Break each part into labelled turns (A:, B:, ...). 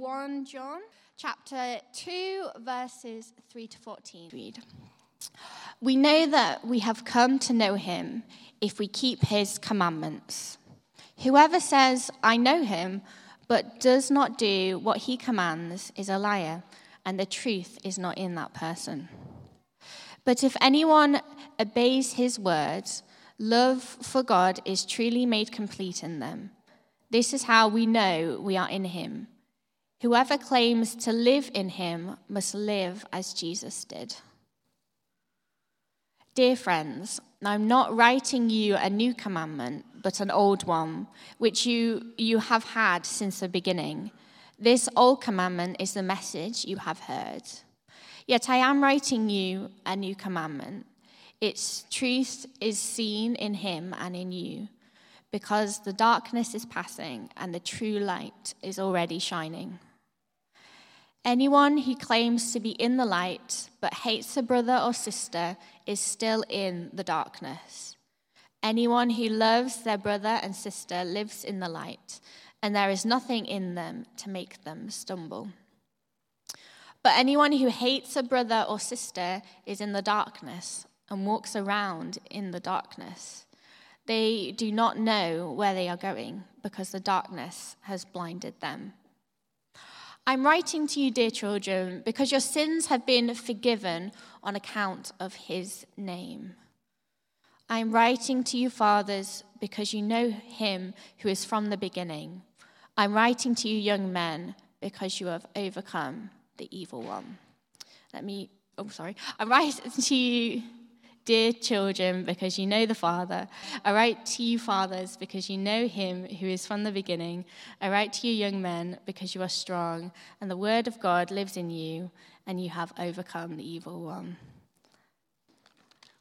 A: 1 John chapter 2, verses 3 to 14. Read. We know that we have come to know him if we keep his commandments. Whoever says, I know him, but does not do what he commands is a liar, and the truth is not in that person. But if anyone obeys his words, love for God is truly made complete in them. This is how we know we are in him. Whoever claims to live in him must live as Jesus did. Dear friends, I'm not writing you a new commandment, but an old one, which you, you have had since the beginning. This old commandment is the message you have heard. Yet I am writing you a new commandment. Its truth is seen in him and in you, because the darkness is passing and the true light is already shining. Anyone who claims to be in the light but hates a brother or sister is still in the darkness. Anyone who loves their brother and sister lives in the light, and there is nothing in them to make them stumble. But anyone who hates a brother or sister is in the darkness and walks around in the darkness. They do not know where they are going because the darkness has blinded them. I'm writing to you, dear children, because your sins have been forgiven on account of his name. I'm writing to you, fathers, because you know him who is from the beginning. I'm writing to you, young men, because you have overcome the evil one. Let me, oh, sorry. I'm writing to you Dear children, because you know the Father, I write to you, fathers, because you know him who is from the beginning. I write to you, young men, because you are strong, and the word of God lives in you, and you have overcome the evil one.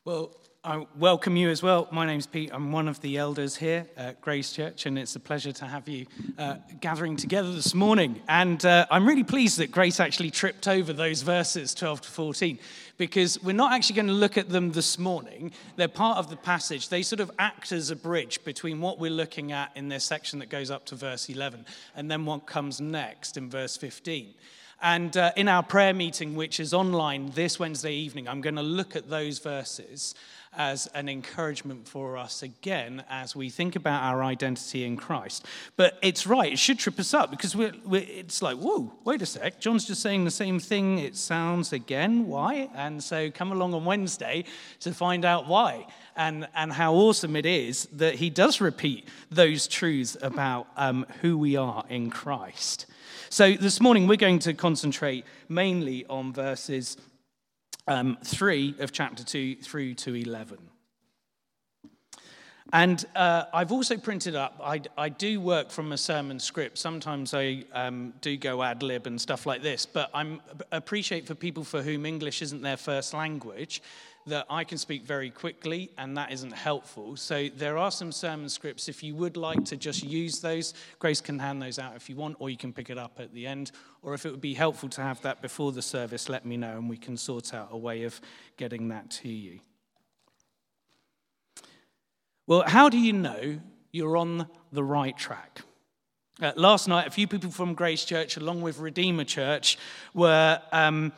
B: Well, I welcome you as well. My name's Pete. I'm one of the elders here at Grace Church, and it's a pleasure to have you uh, gathering together this morning. And uh, I'm really pleased that Grace actually tripped over those verses 12 to 14 because we're not actually going to look at them this morning. They're part of the passage. They sort of act as a bridge between what we're looking at in this section that goes up to verse 11 and then what comes next in verse 15. And uh, in our prayer meeting, which is online this Wednesday evening, I'm going to look at those verses as an encouragement for us again as we think about our identity in Christ. But it's right, it should trip us up because we're, we're, it's like, whoa, wait a sec. John's just saying the same thing, it sounds again. Why? And so come along on Wednesday to find out why and, and how awesome it is that he does repeat those truths about um, who we are in Christ. So this morning we're going to concentrate mainly on verses um, 3 of chapter 2 through to 11. And uh, I've also printed up, I, I, do work from a sermon script. Sometimes I um, do go ad lib and stuff like this, but I appreciate for people for whom English isn't their first language that I can speak very quickly and that isn't helpful. So there are some sermon scripts. If you would like to just use those, Grace can hand those out if you want, or you can pick it up at the end. Or if it would be helpful to have that before the service, let me know and we can sort out a way of getting that to you. Well, how do you know you're on the right track? Uh, last night, a few people from Grace Church, along with Redeemer Church, were. Um,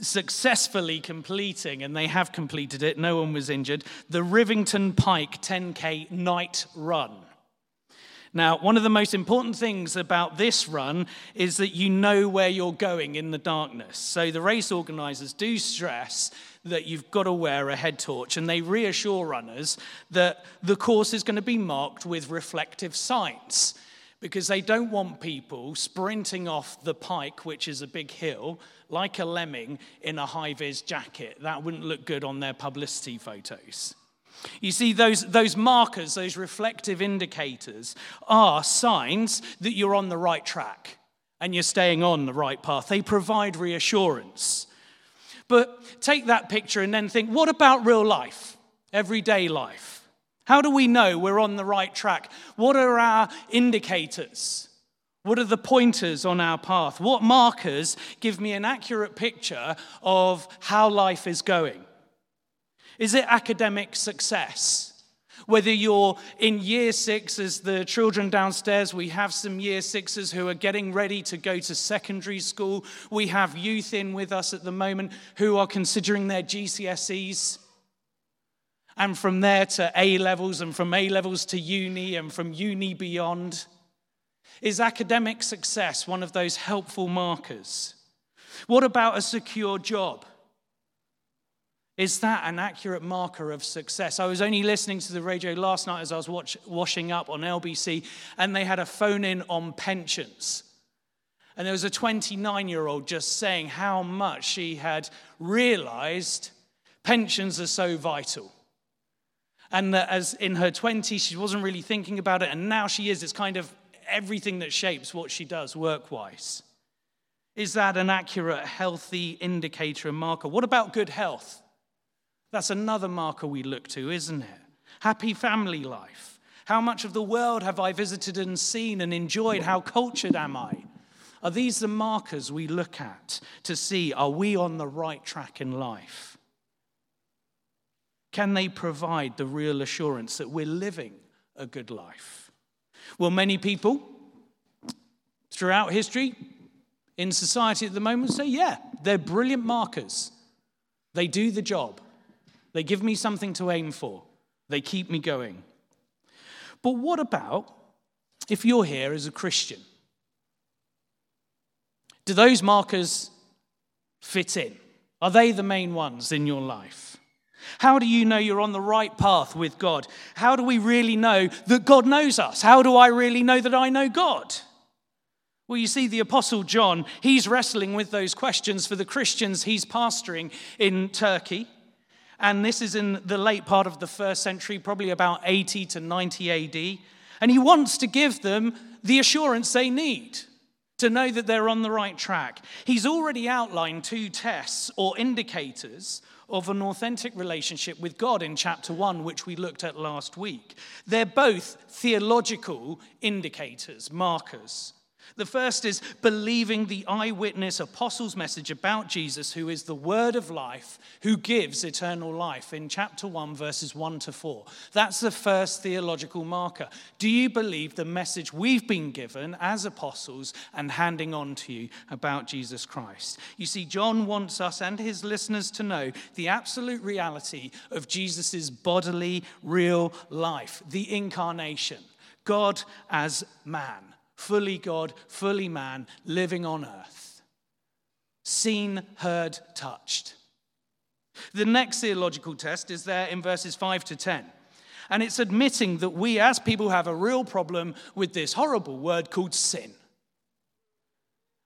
B: successfully completing, and they have completed it, no one was injured, the Rivington Pike 10K night run. Now, one of the most important things about this run is that you know where you're going in the darkness. So the race organizers do stress that you've got to wear a head torch, and they reassure runners that the course is going to be marked with reflective signs because they don't want people sprinting off the pike, which is a big hill, like a lemming in a high vis jacket. That wouldn't look good on their publicity photos. You see, those, those markers, those reflective indicators, are signs that you're on the right track and you're staying on the right path. They provide reassurance. But take that picture and then think what about real life, everyday life? How do we know we're on the right track? What are our indicators? What are the pointers on our path? What markers give me an accurate picture of how life is going? Is it academic success? Whether you're in year six, as the children downstairs, we have some year sixes who are getting ready to go to secondary school. We have youth in with us at the moment who are considering their GCSEs. And from there to A levels, and from A levels to uni, and from uni beyond. Is academic success one of those helpful markers? What about a secure job? Is that an accurate marker of success? I was only listening to the radio last night as I was watch, washing up on LBC, and they had a phone in on pensions. And there was a 29 year old just saying how much she had realized pensions are so vital. And that as in her 20s, she wasn't really thinking about it, and now she is. It's kind of everything that shapes what she does work wise. Is that an accurate, healthy indicator and marker? What about good health? That's another marker we look to, isn't it? Happy family life. How much of the world have I visited and seen and enjoyed? How cultured am I? Are these the markers we look at to see are we on the right track in life? Can they provide the real assurance that we're living a good life? Well, many people throughout history, in society at the moment, say, yeah, they're brilliant markers. They do the job. They give me something to aim for, they keep me going. But what about if you're here as a Christian? Do those markers fit in? Are they the main ones in your life? How do you know you're on the right path with God? How do we really know that God knows us? How do I really know that I know God? Well, you see, the Apostle John, he's wrestling with those questions for the Christians he's pastoring in Turkey. And this is in the late part of the first century, probably about 80 to 90 AD. And he wants to give them the assurance they need to know that they're on the right track. He's already outlined two tests or indicators of an authentic relationship with God in chapter 1, which we looked at last week. They're both theological indicators, markers. The first is believing the eyewitness apostle's message about Jesus, who is the word of life, who gives eternal life, in chapter 1, verses 1 to 4. That's the first theological marker. Do you believe the message we've been given as apostles and handing on to you about Jesus Christ? You see, John wants us and his listeners to know the absolute reality of Jesus' bodily, real life, the incarnation, God as man fully God, fully man, living on earth. Seen, heard, touched. The next theological test is there in verses 5 to 10. And it's admitting that we as people have a real problem with this horrible word called sin.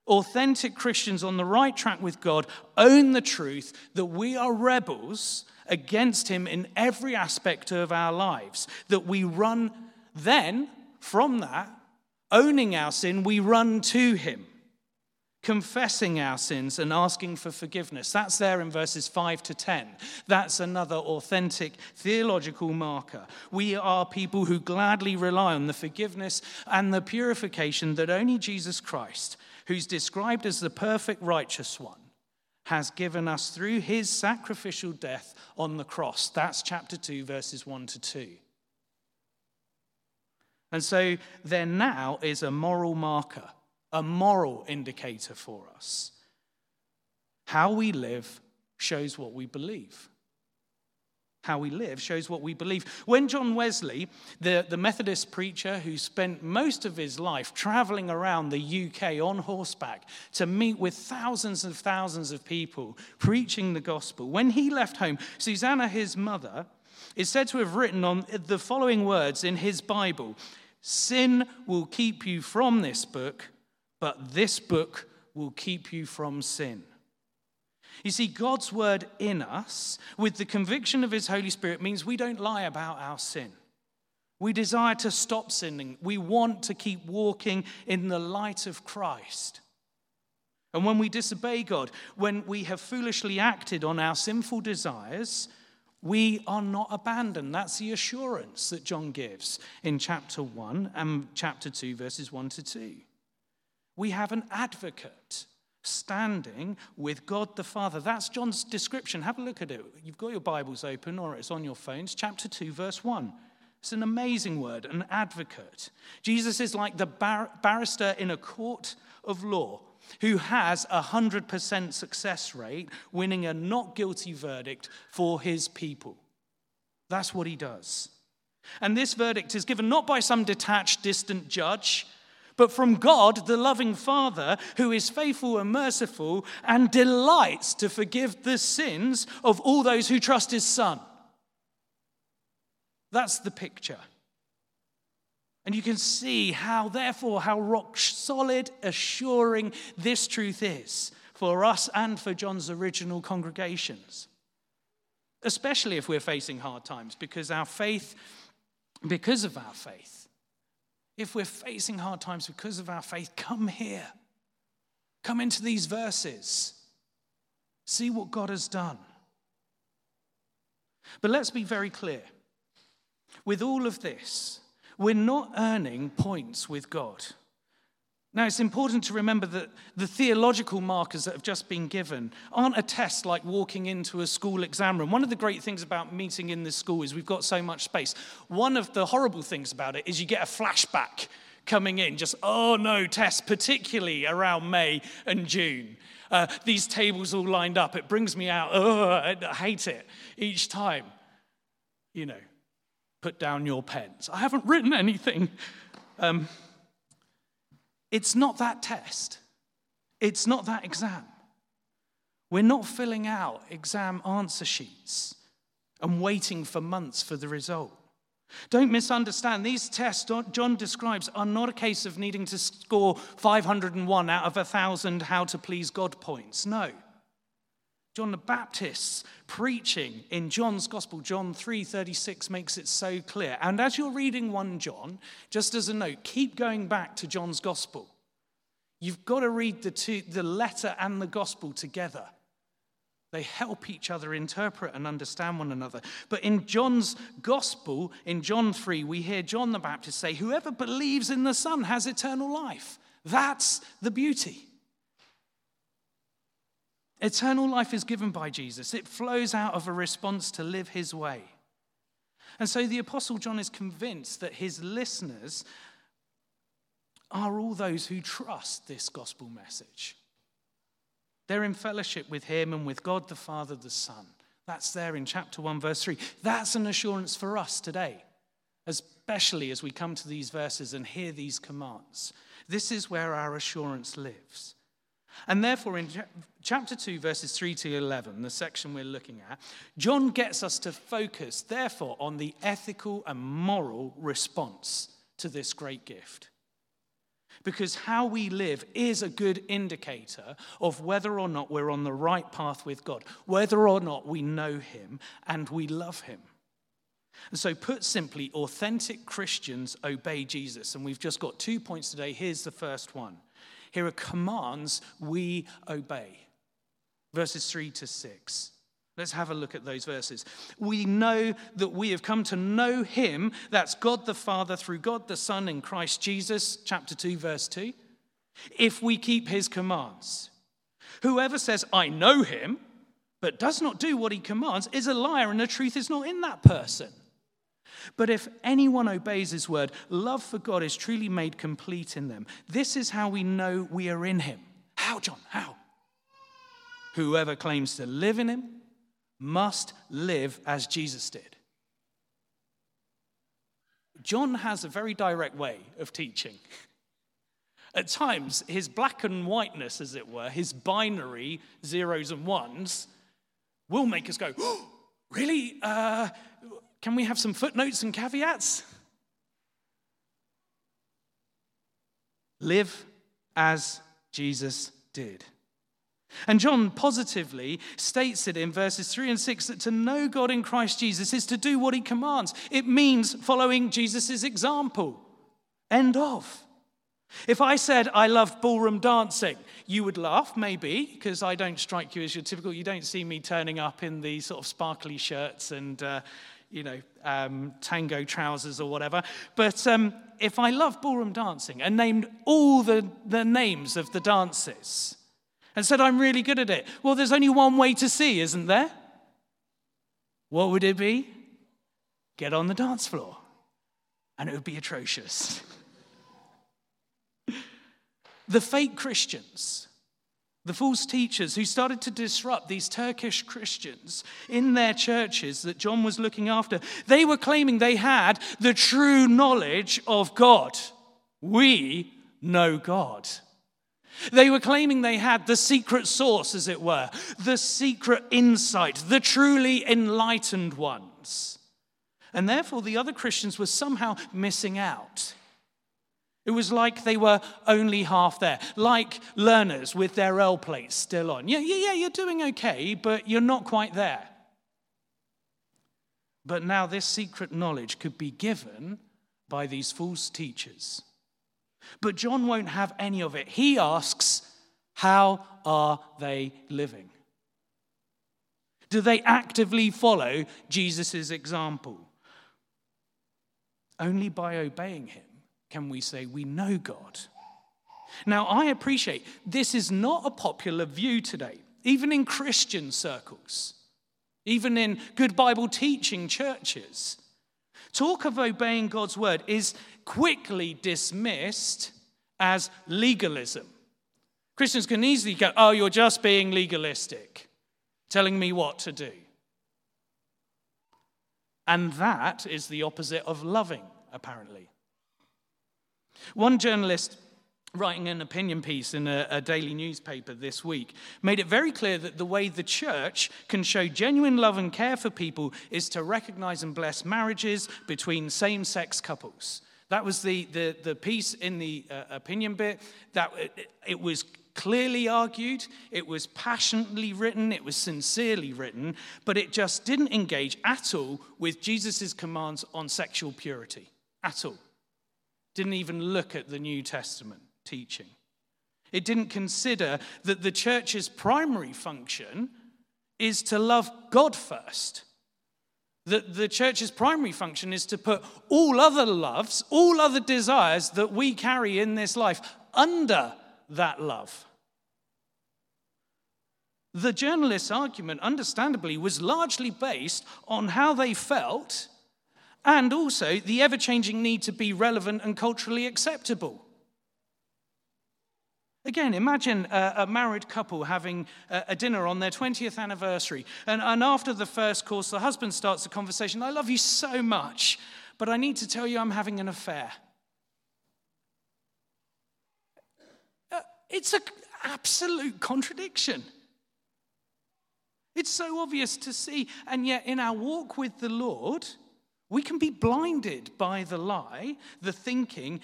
B: Authentic Christians on the right track with God own the truth that we are rebels against Him in every aspect of our lives, that we run then from that Owning our sin, we run to him, confessing our sins and asking for forgiveness. That's there in verses 5 to 10. That's another authentic theological marker. We are people who gladly rely on the forgiveness and the purification that only Jesus Christ, who's described as the perfect righteous one, has given us through his sacrificial death on the cross. That's chapter 2, verses 1 to 2. And so there now is a moral marker, a moral indicator for us. How we live shows what we believe. How we live shows what we believe. When John Wesley, the, the Methodist preacher who spent most of his life traveling around the UK on horseback to meet with thousands and thousands of people preaching the gospel, when he left home, Susanna, his mother, is said to have written on the following words in his Bible Sin will keep you from this book, but this book will keep you from sin. You see, God's word in us, with the conviction of His Holy Spirit, means we don't lie about our sin. We desire to stop sinning. We want to keep walking in the light of Christ. And when we disobey God, when we have foolishly acted on our sinful desires, we are not abandoned. That's the assurance that John gives in chapter 1 and chapter 2, verses 1 to 2. We have an advocate standing with God the Father. That's John's description. Have a look at it. You've got your Bibles open or it's on your phones. Chapter 2, verse 1. It's an amazing word, an advocate. Jesus is like the bar- barrister in a court of law who has a 100% success rate, winning a not guilty verdict for his people. That's what he does. And this verdict is given not by some detached, distant judge, but from God, the loving Father, who is faithful and merciful and delights to forgive the sins of all those who trust his Son. That's the picture. And you can see how, therefore, how rock solid, assuring this truth is for us and for John's original congregations. Especially if we're facing hard times, because our faith, because of our faith, if we're facing hard times because of our faith, come here. Come into these verses. See what God has done. But let's be very clear. With all of this, we're not earning points with God. Now, it's important to remember that the theological markers that have just been given aren't a test like walking into a school exam room. One of the great things about meeting in this school is we've got so much space. One of the horrible things about it is you get a flashback coming in, just, oh no, tests, particularly around May and June. Uh, these tables all lined up, it brings me out, oh, I hate it each time. You know, put down your pens. I haven't written anything. Um, it's not that test, it's not that exam. We're not filling out exam answer sheets and waiting for months for the result. Don't misunderstand. These tests John describes are not a case of needing to score 501 out of 1,000 how to please God points. No. John the Baptist's preaching in John's Gospel, John 3:36 makes it so clear. And as you're reading 1 John, just as a note, keep going back to John's Gospel. You've got to read the, two, the letter and the Gospel together. They help each other interpret and understand one another. But in John's Gospel, in John 3, we hear John the Baptist say, Whoever believes in the Son has eternal life. That's the beauty. Eternal life is given by Jesus, it flows out of a response to live his way. And so the Apostle John is convinced that his listeners are all those who trust this gospel message. They're in fellowship with him and with God the Father, the Son. That's there in chapter 1, verse 3. That's an assurance for us today, especially as we come to these verses and hear these commands. This is where our assurance lives. And therefore, in chapter 2, verses 3 to 11, the section we're looking at, John gets us to focus, therefore, on the ethical and moral response to this great gift. Because how we live is a good indicator of whether or not we're on the right path with God, whether or not we know Him and we love Him. And so, put simply, authentic Christians obey Jesus. And we've just got two points today. Here's the first one here are commands we obey. Verses 3 to 6. Let's have a look at those verses. We know that we have come to know him, that's God the Father, through God the Son in Christ Jesus, chapter 2, verse 2, if we keep his commands. Whoever says, I know him, but does not do what he commands, is a liar, and the truth is not in that person. But if anyone obeys his word, love for God is truly made complete in them. This is how we know we are in him. How, John? How? Whoever claims to live in him must live as Jesus did. John has a very direct way of teaching. At times, his black and whiteness, as it were, his binary zeros and ones, will make us go, oh, Really? Uh, can we have some footnotes and caveats? Live as Jesus did. And John positively states it in verses 3 and 6 that to know God in Christ Jesus is to do what he commands. It means following Jesus' example. End of. If I said I love ballroom dancing, you would laugh, maybe, because I don't strike you as your typical, you don't see me turning up in the sort of sparkly shirts and, uh, you know, um, tango trousers or whatever. But um, if I love ballroom dancing and named all the, the names of the dances, and said, I'm really good at it. Well, there's only one way to see, isn't there? What would it be? Get on the dance floor. and it would be atrocious. the fake Christians, the false teachers who started to disrupt these Turkish Christians in their churches that John was looking after, they were claiming they had the true knowledge of God. We know God. They were claiming they had the secret source, as it were, the secret insight, the truly enlightened ones. And therefore, the other Christians were somehow missing out. It was like they were only half there, like learners with their L plates still on. Yeah, yeah, yeah, you're doing okay, but you're not quite there. But now this secret knowledge could be given by these false teachers. But John won't have any of it. He asks, How are they living? Do they actively follow Jesus' example? Only by obeying him can we say we know God. Now, I appreciate this is not a popular view today, even in Christian circles, even in good Bible teaching churches. Talk of obeying God's word is quickly dismissed as legalism. Christians can easily go, Oh, you're just being legalistic, telling me what to do. And that is the opposite of loving, apparently. One journalist writing an opinion piece in a, a, daily newspaper this week, made it very clear that the way the church can show genuine love and care for people is to recognize and bless marriages between same sex couples. That was the, the, the piece in the uh, opinion bit. That it, it was clearly argued, it was passionately written, it was sincerely written, but it just didn't engage at all with Jesus' commands on sexual purity. At all. Didn't even look at the New Testament teaching. It didn't consider that the church's primary function is to love God first. That the church's primary function is to put all other loves, all other desires that we carry in this life under that love. The journalist's argument, understandably, was largely based on how they felt and also the ever changing need to be relevant and culturally acceptable. Again, imagine a, a, married couple having a, a, dinner on their 20th anniversary. And, and after the first course, the husband starts the conversation I love you so much, but I need to tell you I'm having an affair. Uh, it's an absolute contradiction. It's so obvious to see. And yet, in our walk with the Lord, we can be blinded by the lie, the thinking.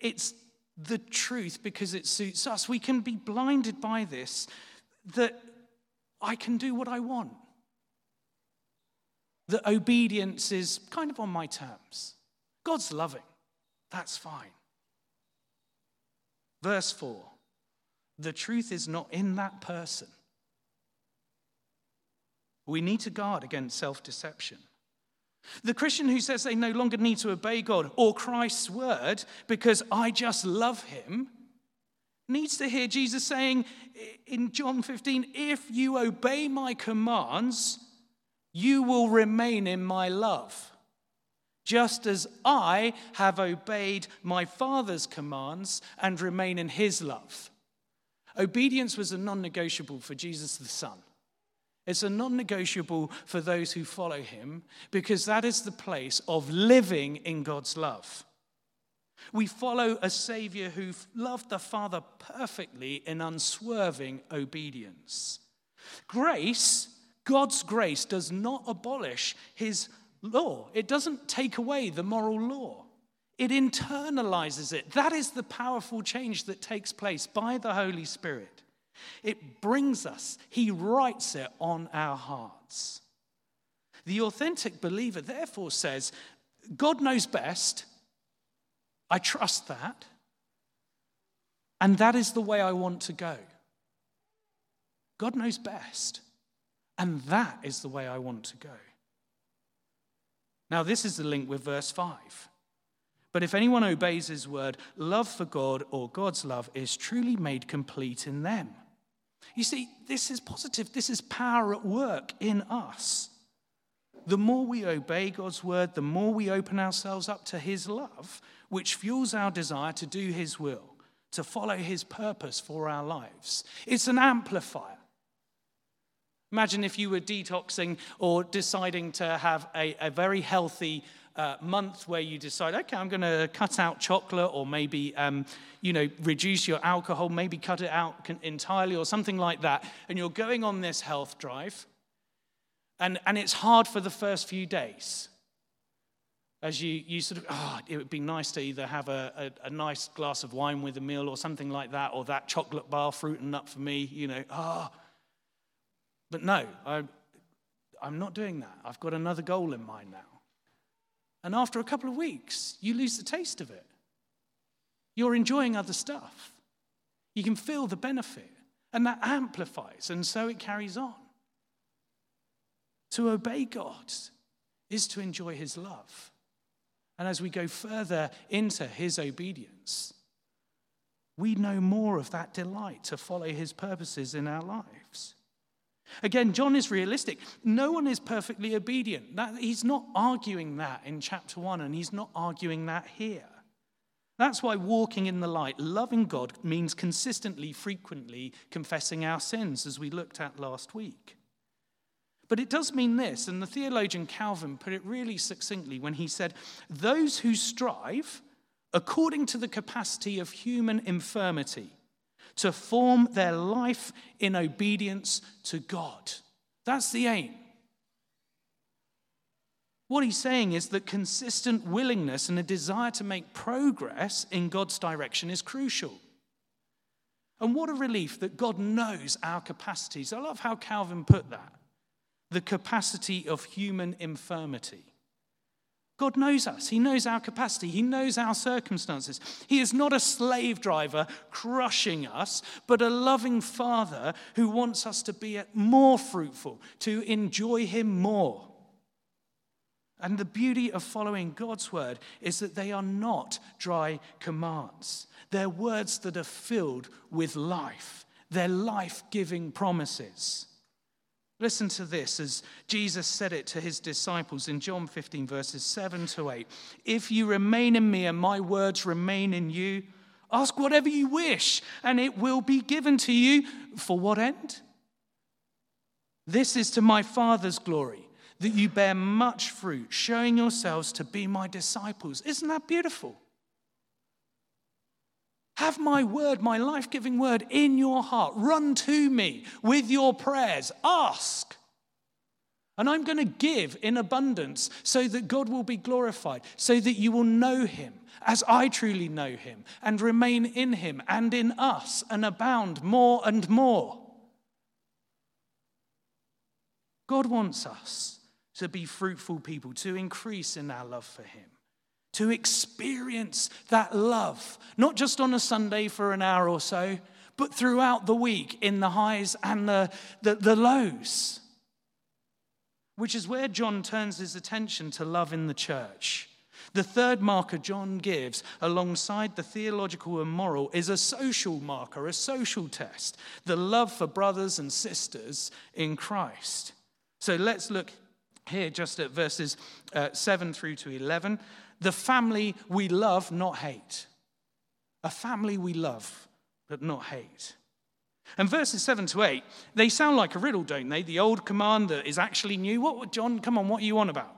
B: It's the truth because it suits us. We can be blinded by this that I can do what I want. That obedience is kind of on my terms. God's loving. That's fine. Verse 4 the truth is not in that person. We need to guard against self deception. The Christian who says they no longer need to obey God or Christ's word because I just love him needs to hear Jesus saying in John 15, If you obey my commands, you will remain in my love, just as I have obeyed my Father's commands and remain in his love. Obedience was a non negotiable for Jesus the Son. It's a non negotiable for those who follow him because that is the place of living in God's love. We follow a Savior who loved the Father perfectly in unswerving obedience. Grace, God's grace, does not abolish his law, it doesn't take away the moral law. It internalizes it. That is the powerful change that takes place by the Holy Spirit. It brings us, He writes it on our hearts. The authentic believer, therefore, says, God knows best. I trust that. And that is the way I want to go. God knows best. And that is the way I want to go. Now, this is the link with verse 5. But if anyone obeys his word, love for God or God's love is truly made complete in them. You see, this is positive. This is power at work in us. the more we obey God's word, the more we open ourselves up to his love, which fuels our desire to do his will, to follow his purpose for our lives. It's an amplifier. Imagine if you were detoxing or deciding to have a, a very healthy uh, month where you decide, okay, I'm going to cut out chocolate or maybe, um, you know, reduce your alcohol, maybe cut it out entirely or something like that. And you're going on this health drive. And, and it's hard for the first few days. As you, you sort of, oh, it would be nice to either have a, a, a nice glass of wine with a meal or something like that, or that chocolate bar, fruit and nut for me, you know, ah. Oh. But no, I, I'm not doing that. I've got another goal in mind now. And after a couple of weeks, you lose the taste of it. You're enjoying other stuff. You can feel the benefit, and that amplifies, and so it carries on. To obey God is to enjoy His love. And as we go further into His obedience, we know more of that delight to follow His purposes in our lives. Again, John is realistic. No one is perfectly obedient. That, he's not arguing that in chapter 1, and he's not arguing that here. That's why walking in the light, loving God, means consistently, frequently confessing our sins, as we looked at last week. But it does mean this, and the theologian Calvin put it really succinctly when he said, Those who strive according to the capacity of human infirmity to form their life in obedience to God. That's the aim. What he's saying is that consistent willingness and a desire to make progress in God's direction is crucial. And what a relief that God knows our capacities. I love how Calvin put that the capacity of human infirmity. God knows us. He knows our capacity. He knows our circumstances. He is not a slave driver crushing us, but a loving father who wants us to be more fruitful, to enjoy Him more. And the beauty of following God's word is that they are not dry commands. They're words that are filled with life, they're life giving promises. Listen to this as Jesus said it to his disciples in John 15, verses 7 to 8. If you remain in me and my words remain in you, ask whatever you wish, and it will be given to you. For what end? This is to my Father's glory, that you bear much fruit, showing yourselves to be my disciples. Isn't that beautiful? Have my word, my life giving word in your heart. Run to me with your prayers. Ask. And I'm going to give in abundance so that God will be glorified, so that you will know him as I truly know him and remain in him and in us and abound more and more. God wants us to be fruitful people, to increase in our love for him to experience that love, not just on a Sunday for an hour or so, but throughout the week in the highs and the, the, the lows. Which is where John turns his attention to love in the church. The third marker John gives, alongside the theological and moral, is a social marker, a social test the love for brothers and sisters in Christ. So let's look here just at verses uh, 7 through to 11 the family we love, not hate. A family we love, but not hate. And verses 7 to 8, they sound like a riddle, don't they? The old command that is actually new. What John, come on, what are you on about?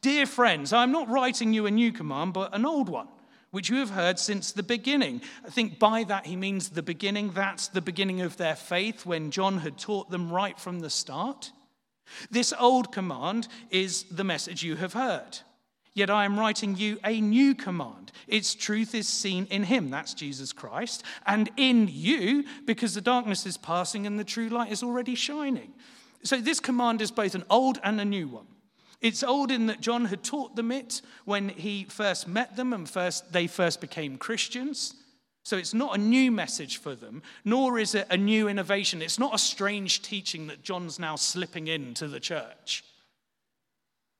B: Dear friends, I'm not writing you a new command, but an old one, which you have heard since the beginning. I think by that he means the beginning. That's the beginning of their faith when John had taught them right from the start. This old command is the message you have heard. Yet I am writing you a new command. Its truth is seen in him, that's Jesus Christ, and in you, because the darkness is passing and the true light is already shining. So this command is both an old and a new one. It's old in that John had taught them it when he first met them and first they first became Christians. So it's not a new message for them, nor is it a new innovation. It's not a strange teaching that John's now slipping into the church.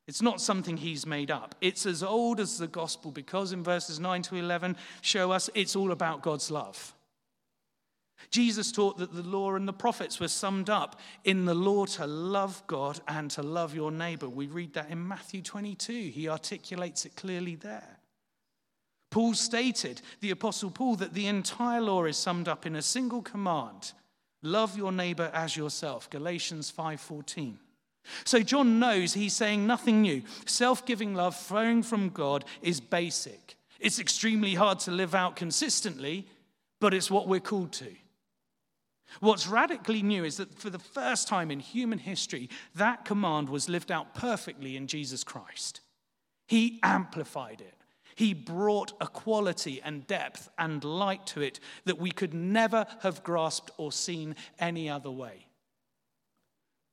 B: It's not something he's made up. It's as old as the gospel because in verses 9 to 11 show us it's all about God's love. Jesus taught that the law and the prophets were summed up in the law to love God and to love your neighbor. We read that in Matthew 22. He articulates it clearly there. Paul stated, the Apostle Paul, that the entire law is summed up in a single command love your neighbor as yourself. Galatians 5:14. So John knows he's saying nothing new. Self giving love flowing from God is basic. It's extremely hard to live out consistently, but it's what we're called to. What's radically new is that for the first time in human history, that command was lived out perfectly in Jesus Christ. He amplified it. He brought a quality and depth and light to it that we could never have grasped or seen any other way.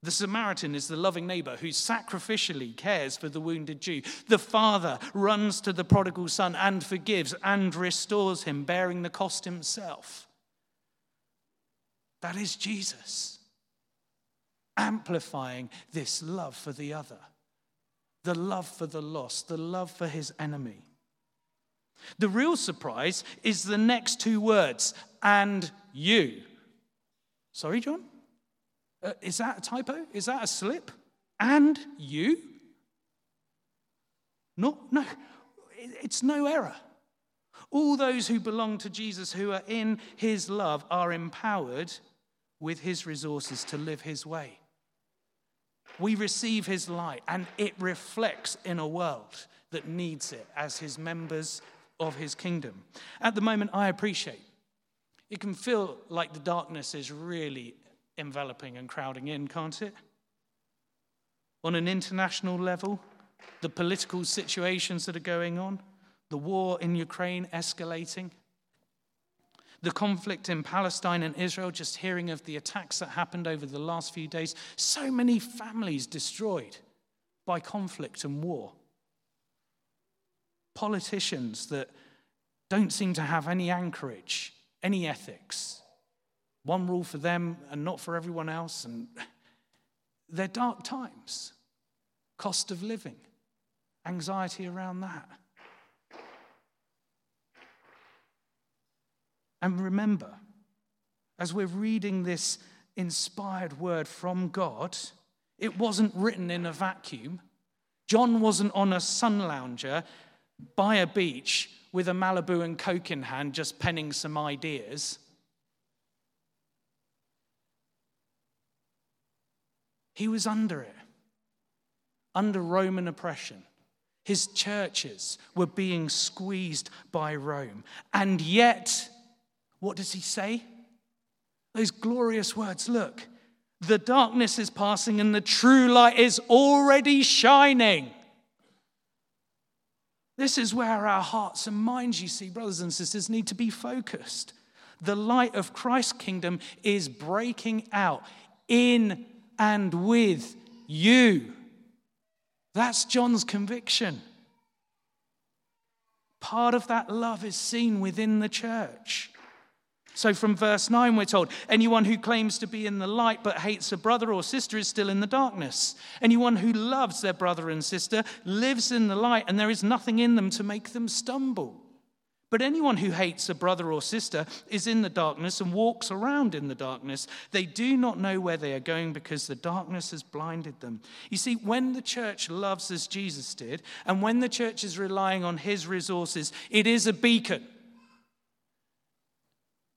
B: The Samaritan is the loving neighbor who sacrificially cares for the wounded Jew. The father runs to the prodigal son and forgives and restores him, bearing the cost himself. That is Jesus, amplifying this love for the other, the love for the lost, the love for his enemy. The real surprise is the next two words, and you. Sorry, John? Uh, is that a typo? Is that a slip? And you? No, no, it's no error. All those who belong to Jesus, who are in his love, are empowered with his resources to live his way. We receive his light, and it reflects in a world that needs it as his members of his kingdom. At the moment, I appreciate it can feel like the darkness is really enveloping and crowding in, can't it? On an international level, the political situations that are going on, the war in Ukraine escalating, the conflict in Palestine and Israel, just hearing of the attacks that happened over the last few days, so many families destroyed by conflict and war. Politicians that don't seem to have any anchorage, any ethics. One rule for them and not for everyone else. And they're dark times. Cost of living, anxiety around that. And remember, as we're reading this inspired word from God, it wasn't written in a vacuum. John wasn't on a sun lounger by a beach with a Malibu and Coke in hand, just penning some ideas. He was under it, under Roman oppression. His churches were being squeezed by Rome. And yet, what does he say? Those glorious words look, the darkness is passing and the true light is already shining. This is where our hearts and minds, you see, brothers and sisters, need to be focused. The light of Christ's kingdom is breaking out in and with you. That's John's conviction. Part of that love is seen within the church. So, from verse 9, we're told anyone who claims to be in the light but hates a brother or sister is still in the darkness. Anyone who loves their brother and sister lives in the light, and there is nothing in them to make them stumble. But anyone who hates a brother or sister is in the darkness and walks around in the darkness. They do not know where they are going because the darkness has blinded them. You see, when the church loves as Jesus did, and when the church is relying on his resources, it is a beacon.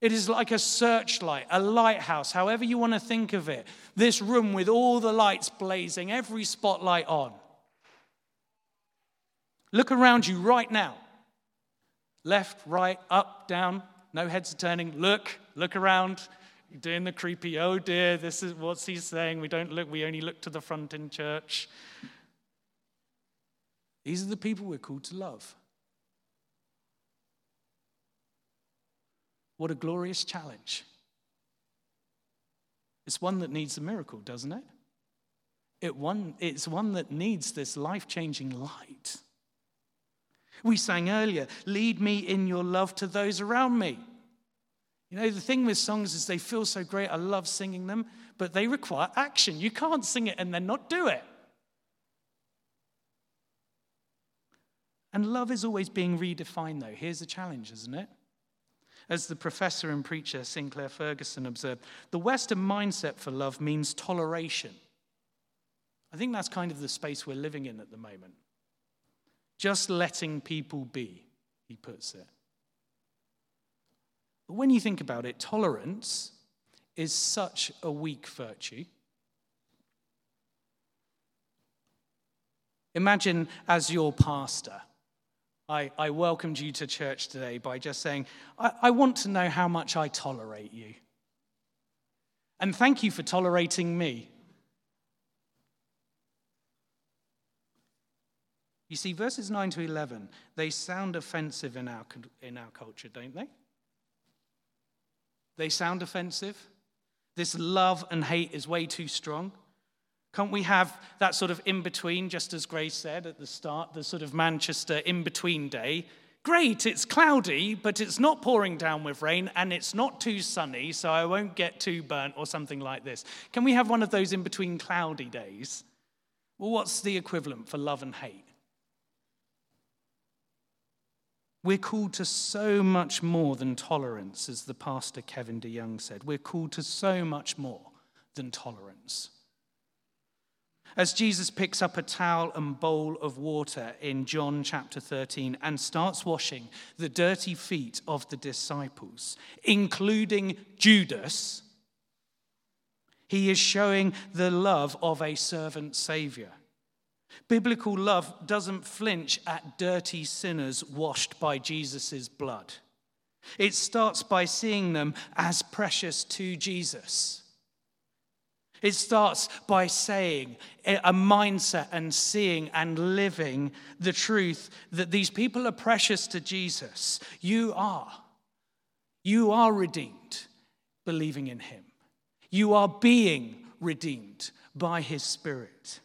B: It is like a searchlight, a lighthouse, however you want to think of it. This room with all the lights blazing, every spotlight on. Look around you right now. Left, right, up, down, no heads are turning. Look, look around. Doing the creepy, oh dear, this is what's he saying. We don't look, we only look to the front in church. These are the people we're called to love. What a glorious challenge. It's one that needs a miracle, doesn't it? it one, it's one that needs this life changing light. We sang earlier, lead me in your love to those around me. You know, the thing with songs is they feel so great. I love singing them, but they require action. You can't sing it and then not do it. And love is always being redefined, though. Here's the challenge, isn't it? As the professor and preacher Sinclair Ferguson observed, the Western mindset for love means toleration. I think that's kind of the space we're living in at the moment. Just letting people be, he puts it. But when you think about it, tolerance is such a weak virtue. Imagine as your pastor, I, I welcomed you to church today by just saying, I, I want to know how much I tolerate you. And thank you for tolerating me. You see, verses 9 to 11, they sound offensive in our, in our culture, don't they? They sound offensive. This love and hate is way too strong. Can't we have that sort of in between, just as Grace said at the start, the sort of Manchester in between day? Great, it's cloudy, but it's not pouring down with rain and it's not too sunny, so I won't get too burnt or something like this. Can we have one of those in between cloudy days? Well, what's the equivalent for love and hate? We're called to so much more than tolerance, as the pastor Kevin DeYoung said. We're called to so much more than tolerance. As Jesus picks up a towel and bowl of water in John chapter 13 and starts washing the dirty feet of the disciples, including Judas, he is showing the love of a servant Savior. Biblical love doesn't flinch at dirty sinners washed by Jesus' blood. It starts by seeing them as precious to Jesus. It starts by saying a mindset and seeing and living the truth that these people are precious to Jesus. You are. You are redeemed, believing in Him. You are being redeemed by His Spirit.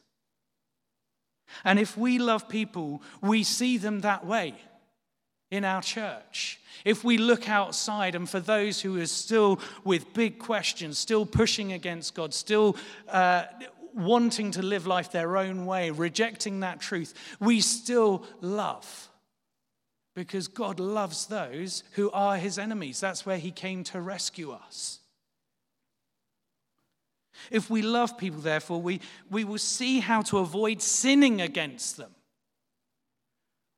B: And if we love people, we see them that way in our church. If we look outside, and for those who are still with big questions, still pushing against God, still uh, wanting to live life their own way, rejecting that truth, we still love. Because God loves those who are his enemies. That's where he came to rescue us. If we love people, therefore, we, we will see how to avoid sinning against them.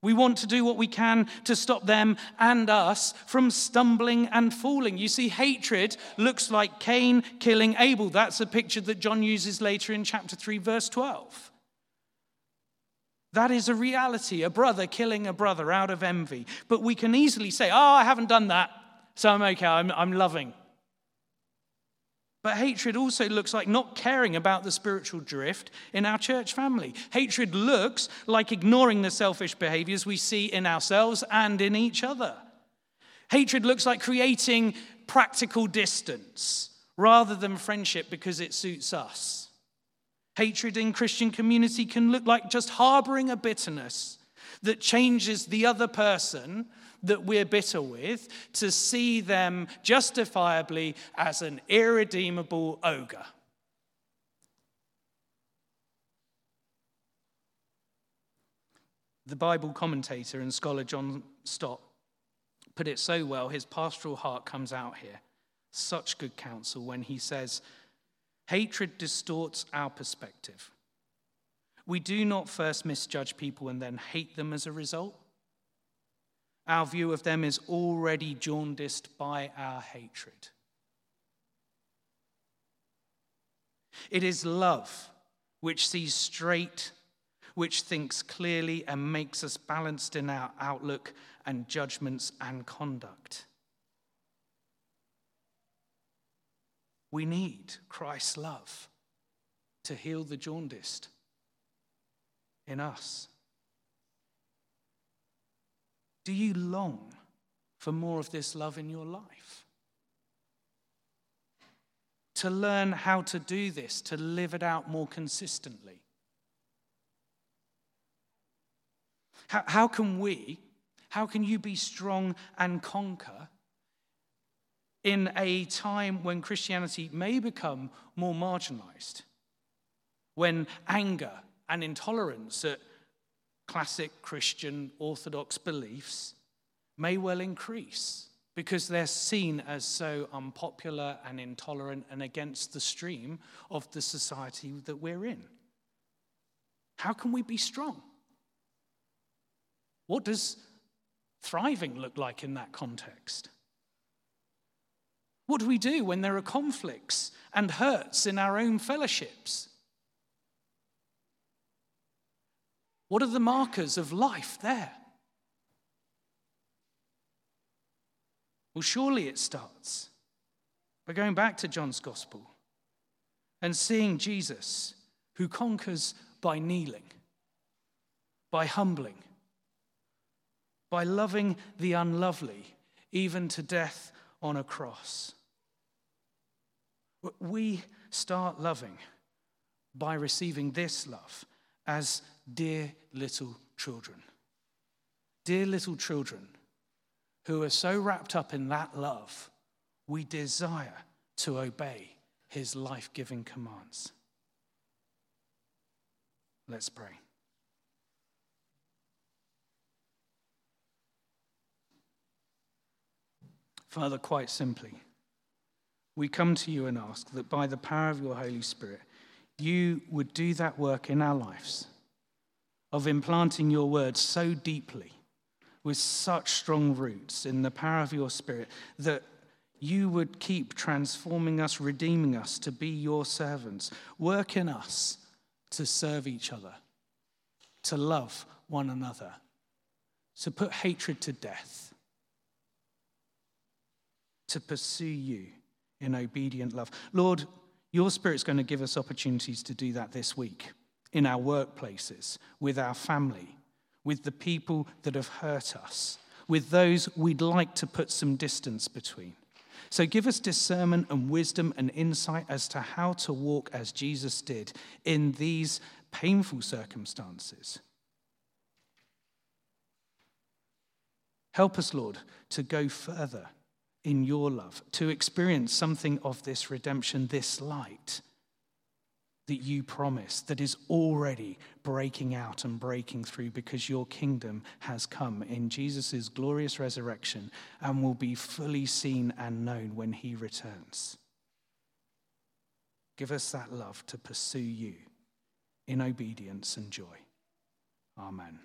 B: We want to do what we can to stop them and us from stumbling and falling. You see, hatred looks like Cain killing Abel. That's a picture that John uses later in chapter 3, verse 12. That is a reality, a brother killing a brother out of envy. But we can easily say, Oh, I haven't done that, so I'm okay, I'm, I'm loving. But hatred also looks like not caring about the spiritual drift in our church family. Hatred looks like ignoring the selfish behaviors we see in ourselves and in each other. Hatred looks like creating practical distance rather than friendship because it suits us. Hatred in Christian community can look like just harboring a bitterness that changes the other person that we're bitter with to see them justifiably as an irredeemable ogre. The Bible commentator and scholar John Stott put it so well, his pastoral heart comes out here. Such good counsel when he says, Hatred distorts our perspective. We do not first misjudge people and then hate them as a result. Our view of them is already jaundiced by our hatred. It is love which sees straight, which thinks clearly, and makes us balanced in our outlook and judgments and conduct. We need Christ's love to heal the jaundiced in us. Do you long for more of this love in your life? To learn how to do this, to live it out more consistently. How, how can we, how can you be strong and conquer in a time when Christianity may become more marginalized? When anger and intolerance at classic Christian Orthodox beliefs may well increase because they're seen as so unpopular and intolerant and against the stream of the society that we're in. How can we be strong? What does thriving look like in that context? What do we do when there are conflicts and hurts in our own fellowships? What are the markers of life there? Well, surely it starts by going back to John's gospel and seeing Jesus who conquers by kneeling, by humbling, by loving the unlovely, even to death on a cross. We start loving by receiving this love as dear little children. Dear little children who are so wrapped up in that love, we desire to obey his life giving commands. Let's pray. Father, quite simply, we come to you and ask that by the power of your Holy Spirit, you would do that work in our lives of implanting your word so deeply with such strong roots in the power of your Spirit that you would keep transforming us, redeeming us to be your servants. Work in us to serve each other, to love one another, to put hatred to death, to pursue you in obedient love. Lord, your Spirit's going to give us opportunities to do that this week in our workplaces, with our family with the people that have hurt us, with those we'd like to put some distance between. So give us discernment and wisdom and insight as to how to walk as Jesus did in these painful circumstances. Help us, Lord, to go further in your love, to experience something of this redemption, this light that you promise that is already breaking out and breaking through because your kingdom has come in Jesus' glorious resurrection and will be fully seen and known when he returns. Give us that love to pursue you in obedience and joy. Amen.